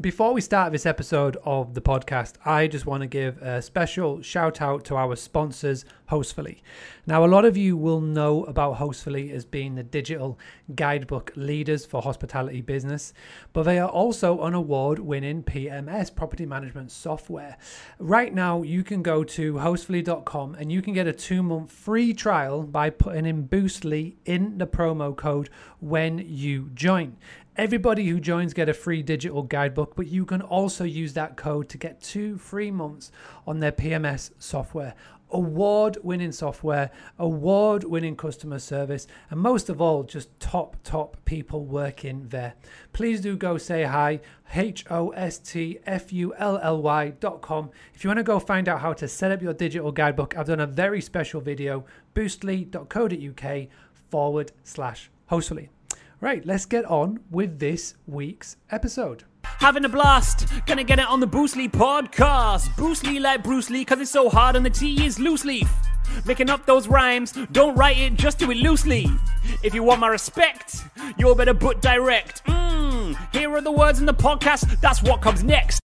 Before we start this episode of the podcast, I just want to give a special shout out to our sponsors, Hostfully. Now, a lot of you will know about Hostfully as being the digital guidebook leaders for hospitality business, but they are also an award winning PMS, property management software. Right now, you can go to hostfully.com and you can get a two month free trial by putting in Boostly in the promo code when you join. Everybody who joins get a free digital guidebook, but you can also use that code to get two free months on their PMS software. Award winning software, award winning customer service, and most of all, just top, top people working there. Please do go say hi, H O S T F U L L Y dot com. If you want to go find out how to set up your digital guidebook, I've done a very special video, boostly.co.uk forward slash hostfully. Right, let's get on with this week's episode. Having a blast, gonna get it on the Boostly podcast. Bruce Lee like Bruce Lee, cause it's so hard and the T is loose leaf. Making up those rhymes, don't write it, just do it loosely. If you want my respect, you better put direct. Mmm, here are the words in the podcast, that's what comes next.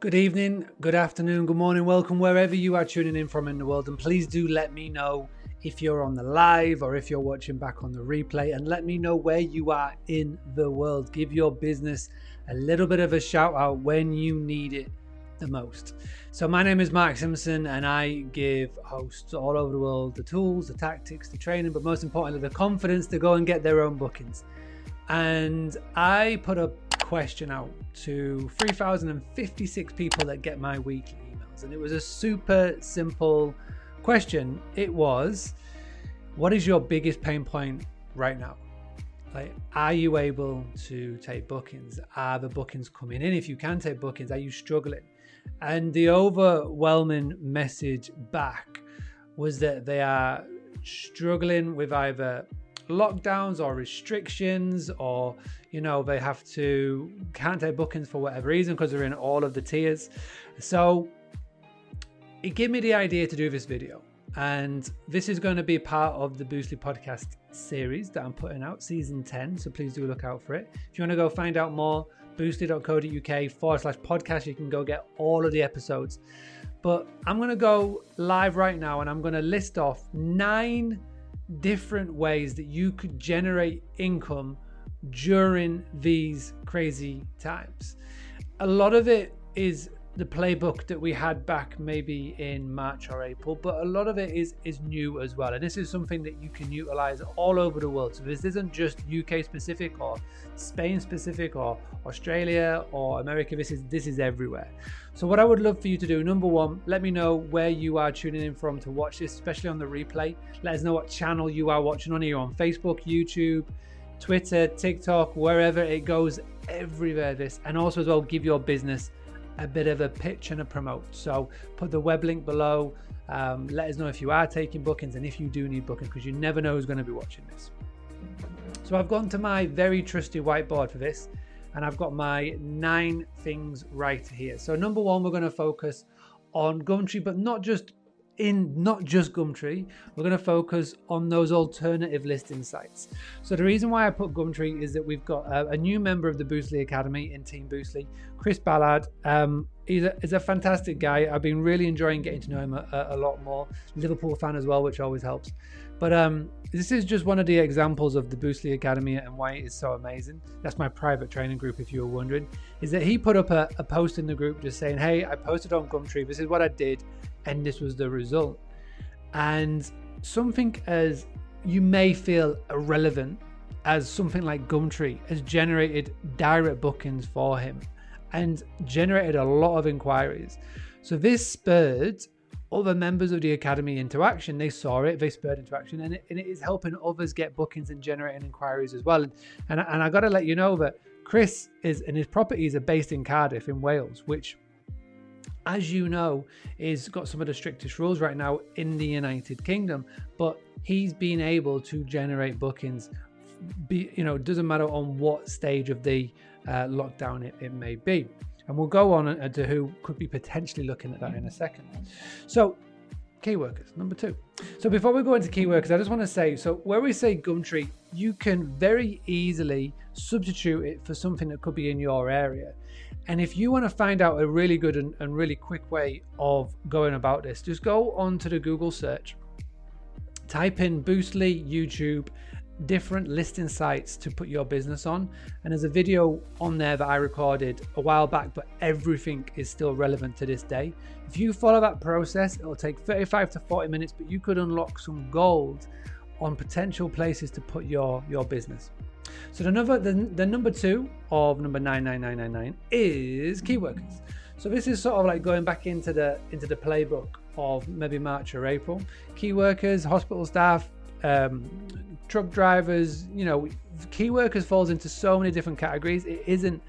Good evening, good afternoon, good morning, welcome wherever you are tuning in from in the world. And please do let me know if you're on the live or if you're watching back on the replay and let me know where you are in the world. Give your business a little bit of a shout out when you need it the most. So, my name is Mark Simpson, and I give hosts all over the world the tools, the tactics, the training, but most importantly, the confidence to go and get their own bookings. And I put a question out to 3,056 people that get my weekly emails, and it was a super simple question. It was, what is your biggest pain point right now? Like, are you able to take bookings? Are the bookings coming in? If you can take bookings, are you struggling? And the overwhelming message back was that they are struggling with either lockdowns or restrictions or you know they have to can't take bookings for whatever reason because they're in all of the tiers so it gave me the idea to do this video and this is going to be part of the Boostly podcast series that I'm putting out, season 10. So please do look out for it. If you want to go find out more, boostly.co.uk forward slash podcast, you can go get all of the episodes. But I'm going to go live right now and I'm going to list off nine different ways that you could generate income during these crazy times. A lot of it is the playbook that we had back maybe in March or April, but a lot of it is is new as well. And this is something that you can utilize all over the world. So this isn't just UK specific or Spain specific or Australia or America. This is this is everywhere. So what I would love for you to do, number one, let me know where you are tuning in from to watch this, especially on the replay. Let us know what channel you are watching on. Are you on Facebook, YouTube? Twitter, TikTok, wherever it goes, everywhere this, and also as well give your business a bit of a pitch and a promote. So put the web link below. Um, let us know if you are taking bookings and if you do need bookings because you never know who's going to be watching this. So I've gone to my very trusty whiteboard for this and I've got my nine things right here. So number one, we're going to focus on Gumtree, but not just in not just Gumtree, we're going to focus on those alternative listing sites. So the reason why I put Gumtree is that we've got a, a new member of the Boostly Academy in Team Boostly, Chris Ballard. Um, he's, a, he's a fantastic guy. I've been really enjoying getting to know him a, a lot more. Liverpool fan as well, which always helps. But um, this is just one of the examples of the Boostly Academy and why it is so amazing. That's my private training group, if you were wondering. Is that he put up a, a post in the group just saying, "Hey, I posted on Gumtree. This is what I did and this was the result. And something as you may feel irrelevant as something like Gumtree has generated direct bookings for him and generated a lot of inquiries. So this spurred other members of the academy into action. They saw it, they spurred into action, and it, and it is helping others get bookings and generating inquiries as well. And, and, and I got to let you know that Chris is and his properties are based in Cardiff in Wales, which as you know, is got some of the strictest rules right now in the United Kingdom, but he's been able to generate bookings. Be, you know, doesn't matter on what stage of the uh, lockdown it, it may be. And we'll go on uh, to who could be potentially looking at that in a second. So, key workers, number two. So, before we go into key workers, I just want to say so, where we say Gumtree you can very easily substitute it for something that could be in your area. And if you want to find out a really good and, and really quick way of going about this, just go onto the Google search, type in Boostly YouTube, different listing sites to put your business on. And there's a video on there that I recorded a while back, but everything is still relevant to this day. If you follow that process, it'll take 35 to 40 minutes, but you could unlock some gold on potential places to put your, your business. So the number the, the number two of number 99999 is key workers. So this is sort of like going back into the into the playbook of maybe March or April. Key workers, hospital staff, um, truck drivers, you know, key workers falls into so many different categories. It isn't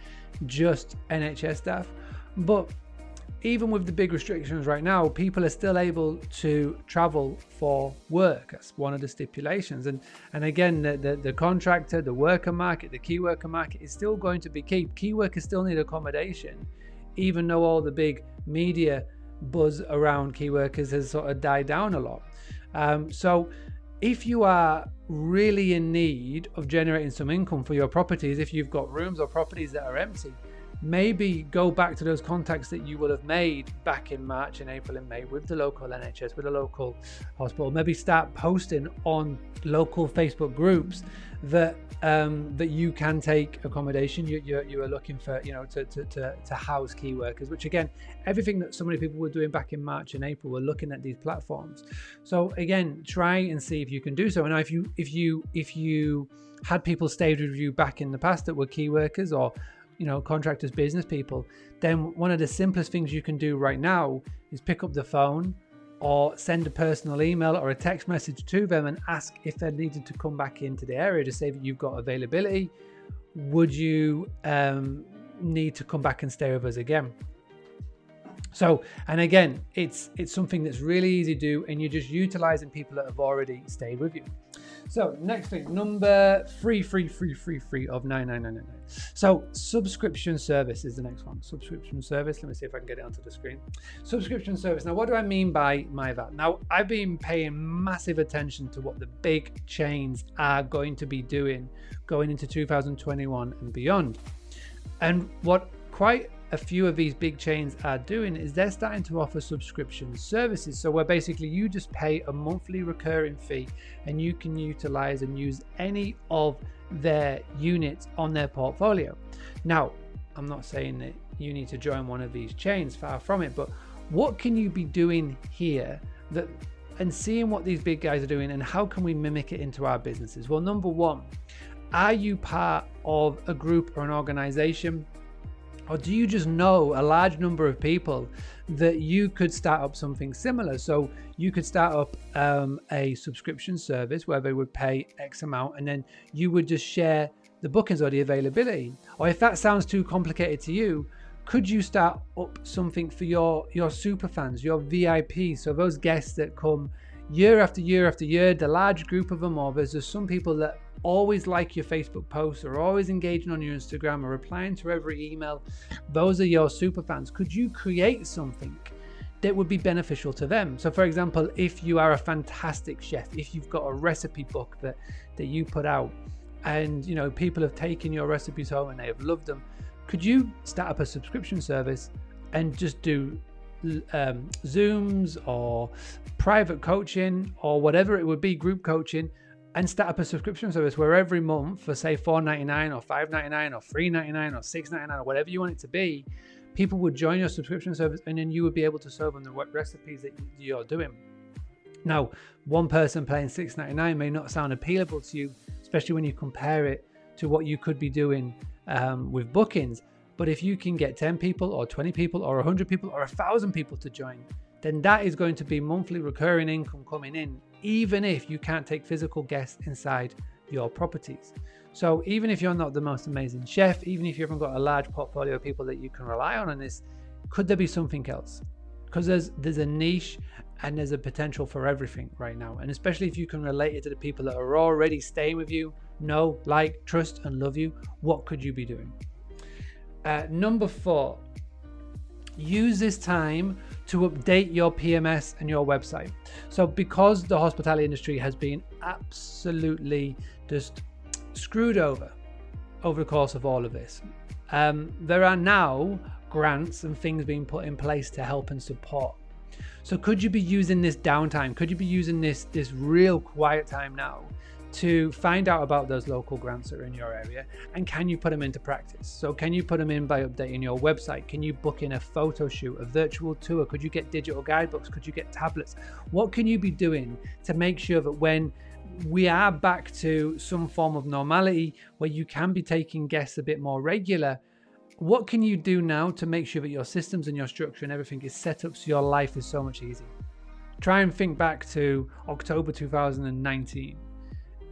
just NHS staff, but even with the big restrictions right now, people are still able to travel for work. That's one of the stipulations. And and again, the, the, the, contractor, the worker market, the key worker market is still going to be key. Key workers still need accommodation, even though all the big media buzz around key workers has sort of died down a lot. Um, so if you are really in need of generating some income for your properties, if you've got rooms or properties that are empty, maybe go back to those contacts that you will have made back in March and April and May with the local NHS, with the local hospital. Maybe start posting on local Facebook groups that um, that you can take accommodation. You, you, you are looking for you know to, to, to, to house key workers, which again, everything that so many people were doing back in March and April were looking at these platforms. So again, try and see if you can do so. And if you if you if you had people stayed with you back in the past that were key workers or you know contractors business people then one of the simplest things you can do right now is pick up the phone or send a personal email or a text message to them and ask if they're needed to come back into the area to say that you've got availability. Would you um, need to come back and stay with us again? So and again it's it's something that's really easy to do and you're just utilizing people that have already stayed with you so next thing, number three, free, free, free, free of nine nine nine nine nine. So subscription service is the next one. Subscription service. Let me see if I can get it onto the screen. Subscription service. Now, what do I mean by my that? Now, I've been paying massive attention to what the big chains are going to be doing going into 2021 and beyond. And what quite a few of these big chains are doing is they're starting to offer subscription services. So where basically you just pay a monthly recurring fee and you can utilize and use any of their units on their portfolio. Now, I'm not saying that you need to join one of these chains, far from it, but what can you be doing here that and seeing what these big guys are doing and how can we mimic it into our businesses? Well, number one, are you part of a group or an organization or do you just know a large number of people that you could start up something similar? So you could start up um, a subscription service where they would pay X amount and then you would just share the bookings or the availability. Or if that sounds too complicated to you, could you start up something for your your super fans, your VIP? So those guests that come year after year after year, the large group of them, or there's just some people that always like your Facebook posts or always engaging on your Instagram or replying to every email. Those are your super fans. Could you create something that would be beneficial to them? So, for example, if you are a fantastic chef, if you've got a recipe book that that you put out, and you know people have taken your recipes home and they have loved them, could you start up a subscription service and just do um, Zooms or private coaching or whatever it would be, group coaching and start up a subscription service where every month for say $4.99 or $5.99 or $3.99 or $6.99 or whatever you want it to be, people would join your subscription service and then you would be able to serve them the recipes that you're doing. Now, one person paying $6.99 may not sound appealable to you, especially when you compare it to what you could be doing um, with bookings. But if you can get 10 people or 20 people or 100 people or 1,000 people to join, then that is going to be monthly recurring income coming in even if you can't take physical guests inside your properties. So even if you're not the most amazing chef, even if you haven't got a large portfolio of people that you can rely on in this, could there be something else? Because there's there's a niche and there's a potential for everything right now. And especially if you can relate it to the people that are already staying with you, know, like, trust, and love you, what could you be doing? Uh, number four, use this time to update your PMS and your website. So, because the hospitality industry has been absolutely just screwed over over the course of all of this. Um, there are now grants and things being put in place to help and support. So could you be using this downtime? Could you be using this this real quiet time now to find out about those local grants that are in your area and can you put them into practice? So can you put them in by updating your website? Can you book in a photo shoot, a virtual tour? Could you get digital guidebooks? Could you get tablets? What can you be doing to make sure that when we are back to some form of normality where you can be taking guests a bit more regular. What can you do now to make sure that your systems and your structure and everything is set up so your life is so much easier? Try and think back to October 2019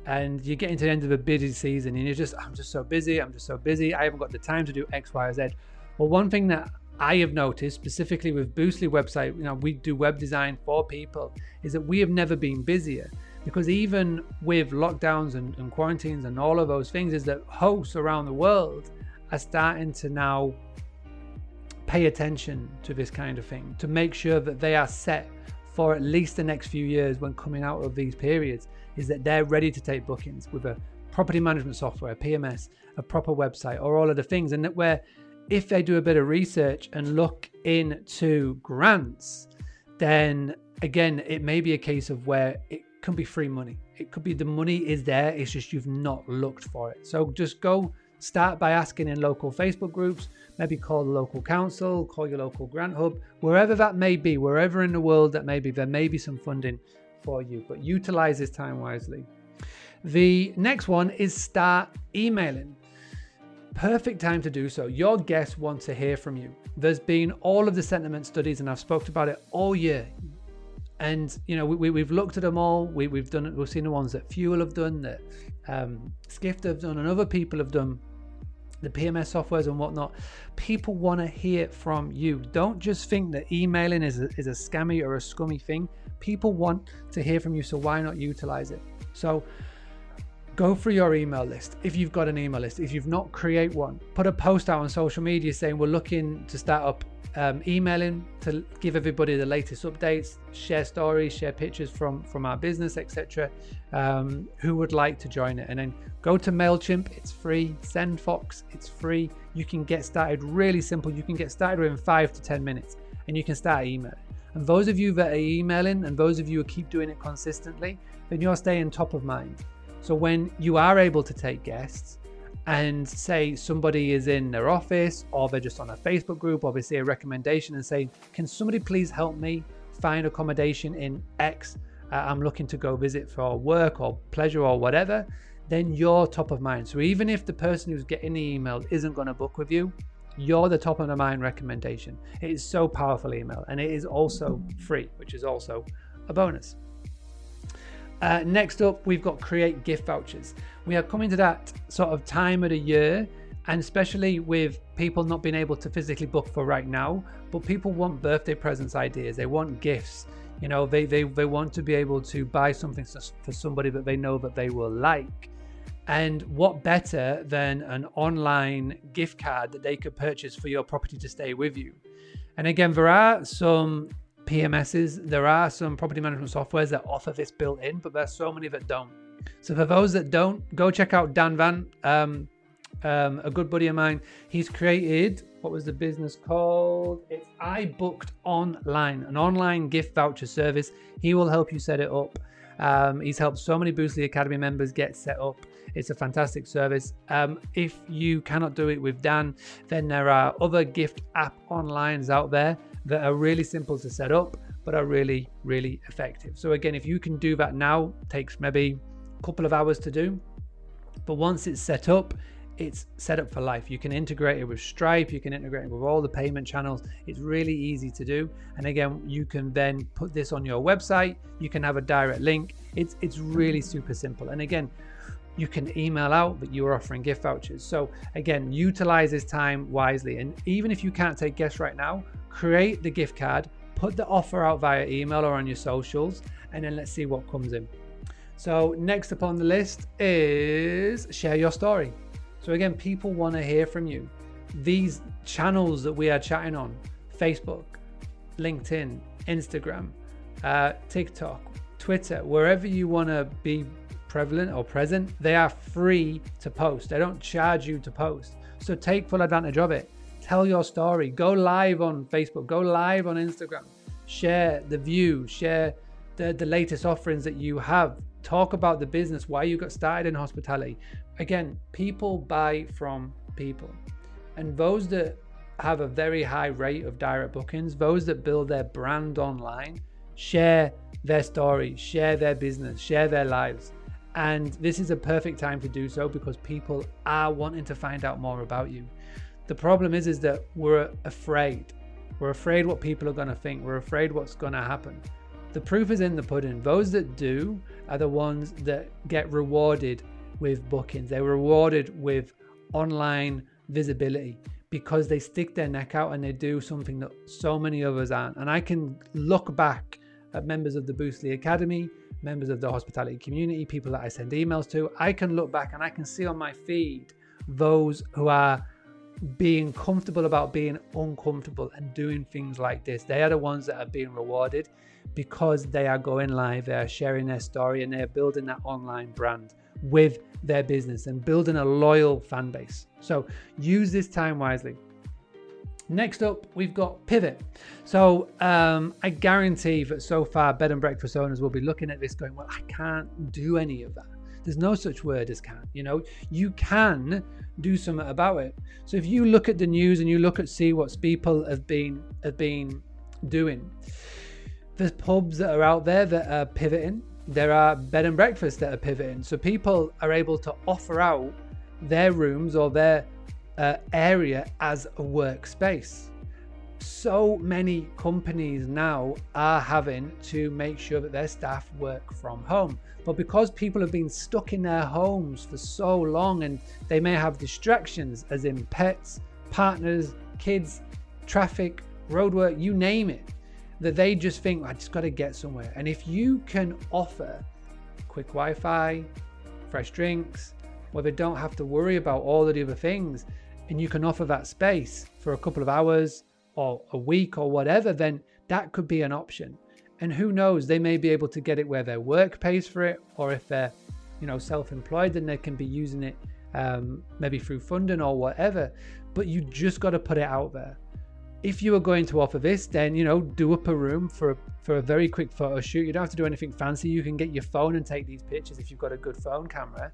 and you're getting to the end of a busy season and you're just, I'm just so busy, I'm just so busy, I haven't got the time to do X, Y, or Z. Well, one thing that I have noticed specifically with Boostly website, you know, we do web design for people, is that we have never been busier because even with lockdowns and, and, quarantines and all of those things is that hosts around the world are starting to now pay attention to this kind of thing to make sure that they are set for at least the next few years when coming out of these periods is that they're ready to take bookings with a property management software pms a proper website or all of the things and that where if they do a bit of research and look into grants then again it may be a case of where it can be free money. It could be the money is there, it's just you've not looked for it. So just go start by asking in local Facebook groups, maybe call the local council, call your local grant hub, wherever that may be, wherever in the world that may be, there may be some funding for you, but utilize this time wisely. The next one is start emailing. Perfect time to do so. Your guests want to hear from you. There's been all of the sentiment studies, and I've spoke about it all year and you know we, have looked at them all we, have done we've seen the ones that fuel have done that um, skift have done and other people have done the pms softwares and whatnot people want to hear from you. Don't just think that emailing is a, is a scammy or a scummy thing. People want to hear from you so why not utilize it? So go through your email list if you've got an email list. If you've not create one. Put a post out on social media saying we're looking to start up um, emailing to give everybody the latest updates, share stories, share pictures from from our business, etc. Um, who would like to join it? And then go to Mailchimp. It's free. SendFox. It's free. You can get started really simple. You can get started within five to ten minutes, and you can start emailing. And those of you that are emailing, and those of you who keep doing it consistently, then you're staying top of mind. So when you are able to take guests, and say somebody is in their office or they're just on a Facebook group or they see a recommendation and say, Can somebody please help me find accommodation in X? Uh, I'm looking to go visit for work or pleasure or whatever, then you're top of mind. So even if the person who's getting the email isn't going to book with you, you're the top of the mind recommendation. It is so powerful email and it is also free, which is also a bonus. Uh, next up, we've got create gift vouchers. We are coming to that sort of time of the year, and especially with people not being able to physically book for right now, but people want birthday presents ideas. They want gifts. You know, they, they, they want to be able to buy something for somebody that they know that they will like. And what better than an online gift card that they could purchase for your property to stay with you? And again, there are some PMSs. There are some property management softwares that offer this built in, but there's so many that don't. So for those that don't, go check out Dan Van, um, um, a good buddy of mine. He's created what was the business called? It's I Booked Online, an online gift voucher service. He will help you set it up. Um, he's helped so many Boostly Academy members get set up. It's a fantastic service. Um, if you cannot do it with Dan, then there are other gift app onlines out there that are really simple to set up, but are really, really effective. So again, if you can do that now, takes maybe a couple of hours to do. But once it's set up, it's set up for life. You can integrate it with Stripe, you can integrate it with all the payment channels. It's really easy to do. And again, you can then put this on your website. You can have a direct link. It's it's really super simple. And again, you can email out that you are offering gift vouchers. So again, utilize this time wisely. And even if you can't take guests right now, create the gift card, put the offer out via email or on your socials, and then let's see what comes in. So, next up on the list is share your story. So, again, people want to hear from you. These channels that we are chatting on Facebook, LinkedIn, Instagram, uh, TikTok, Twitter, wherever you want to be prevalent or present, they are free to post. They don't charge you to post. So take full advantage of it. Tell your story. Go live on Facebook. Go live on Instagram. Share the view. Share the, the latest offerings that you have. Talk about the business, why you got started in hospitality. Again, people buy from people. And those that have a very high rate of direct bookings, those that build their brand online, share their story, share their business, share their lives. And this is a perfect time to do so because people are wanting to find out more about you. The problem is is that we're afraid. We're afraid what people are going to think. We're afraid what's going to happen. The proof is in the pudding. Those that do are the ones that get rewarded with bookings. They're rewarded with online visibility because they stick their neck out and they do something that so many others aren't. And I can look back at members of the Boostly Academy, members of the hospitality community, people that I send emails to. I can look back and I can see on my feed those who are being comfortable about being uncomfortable and doing things like this. They are the ones that are being rewarded because they are going live, they are sharing their story, and they are building that online brand with their business and building a loyal fan base. So use this time wisely. Next up, we've got Pivot. So um, I guarantee that so far, bed and breakfast owners will be looking at this going, well, I can't do any of that. There's no such word as can. You know, you can do something about it. So if you look at the news and you look at see what people have been have been doing, there's pubs that are out there that are pivoting. There are bed and breakfasts that are pivoting. So people are able to offer out their rooms or their uh, area as a workspace. So many companies now are having to make sure that their staff work from home. But because people have been stuck in their homes for so long and they may have distractions, as in pets, partners, kids, traffic, roadwork, you name it, that they just think, I just got to get somewhere. And if you can offer quick Wi Fi, fresh drinks, where they don't have to worry about all of the other things, and you can offer that space for a couple of hours or a week or whatever, then that could be an option. And who knows, they may be able to get it where their work pays for it, or if they're, you know, self-employed, then they can be using it um, maybe through funding or whatever. But you just got to put it out there. If you are going to offer this, then you know, do up a room for a, for a very quick photo shoot. You don't have to do anything fancy. You can get your phone and take these pictures if you've got a good phone camera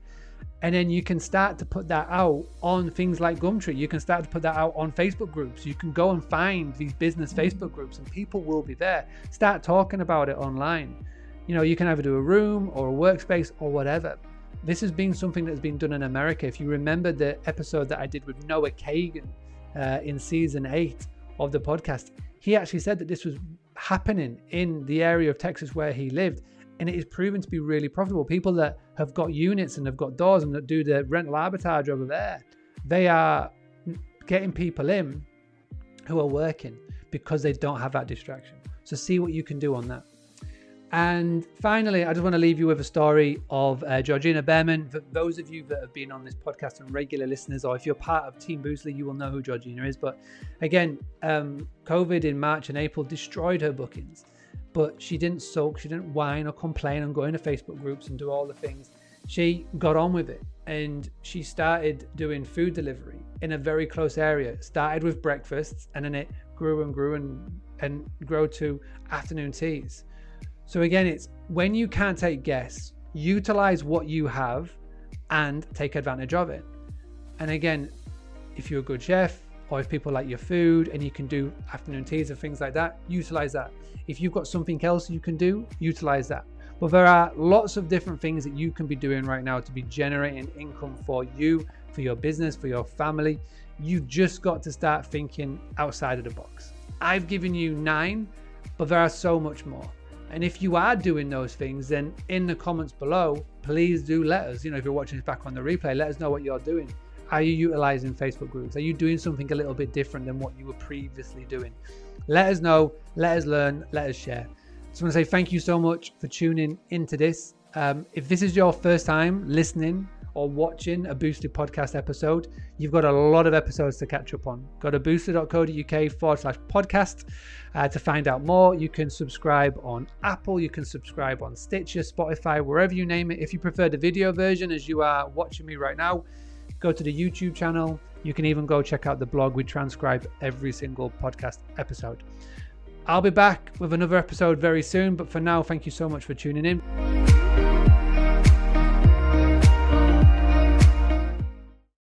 and then you can start to put that out on things like Gumtree. You can start to put that out on Facebook groups. You can go and find these business. Facebook groups, and people will be there. Start talking about it online. You know, you can either do a room or a workspace or whatever. This has been something that's been done in America. If you remember the episode that I did with Noah Kagan uh, in season eight of the podcast, he actually said that this was happening in the area of Texas where he lived and it is proven to be really profitable. People that have got units and have got doors and that do the rental arbitrage over there, they are getting people in who are working because they don't have that distraction. So see what you can do on that. And finally, I just want to leave you with a story of uh, Georgina Bearman. For those of you that have been on this podcast and regular listeners, or if you're part of Team Boostly, you will know who Georgina is. But again, um, COVID in March and April destroyed her bookings but she didn't sulk, she didn't whine or complain and go into Facebook groups and do all the things. She got on with it and she started doing food delivery in a very close area. Started with breakfasts and then it grew and grew and and grow to afternoon teas. So again, it's when you can't take guests, utilize what you have and take advantage of it. And again, if you're a good chef, or if people like your food and you can do afternoon teas and things like that, utilize that. If you've got something else you can do, utilize that. But there are lots of different things that you can be doing right now to be generating income for you, for your business, for your family. You've just got to start thinking outside of the box. I've given you nine, but there are so much more. And if you are doing those things, then in the comments below, please do let us. You know, if you're watching this back on the replay, let us know what you're doing. Are you utilizing Facebook groups? Are you doing something a little bit different than what you were previously doing? Let us know, let us learn, let us share. Just want to say thank you so much for tuning into this. Um, if this is your first time listening or watching a Boostly podcast episode, you've got a lot of episodes to catch up on. Go to boostly.co.uk forward slash podcast uh, to find out more. You can subscribe on Apple, you can subscribe on Stitcher, Spotify, wherever you name it. If you prefer the video version, as you are watching me right now, go to the YouTube channel. You can even go check out the blog. We transcribe every single podcast episode. I'll be back with another episode very soon, but for now, thank you so much for tuning in.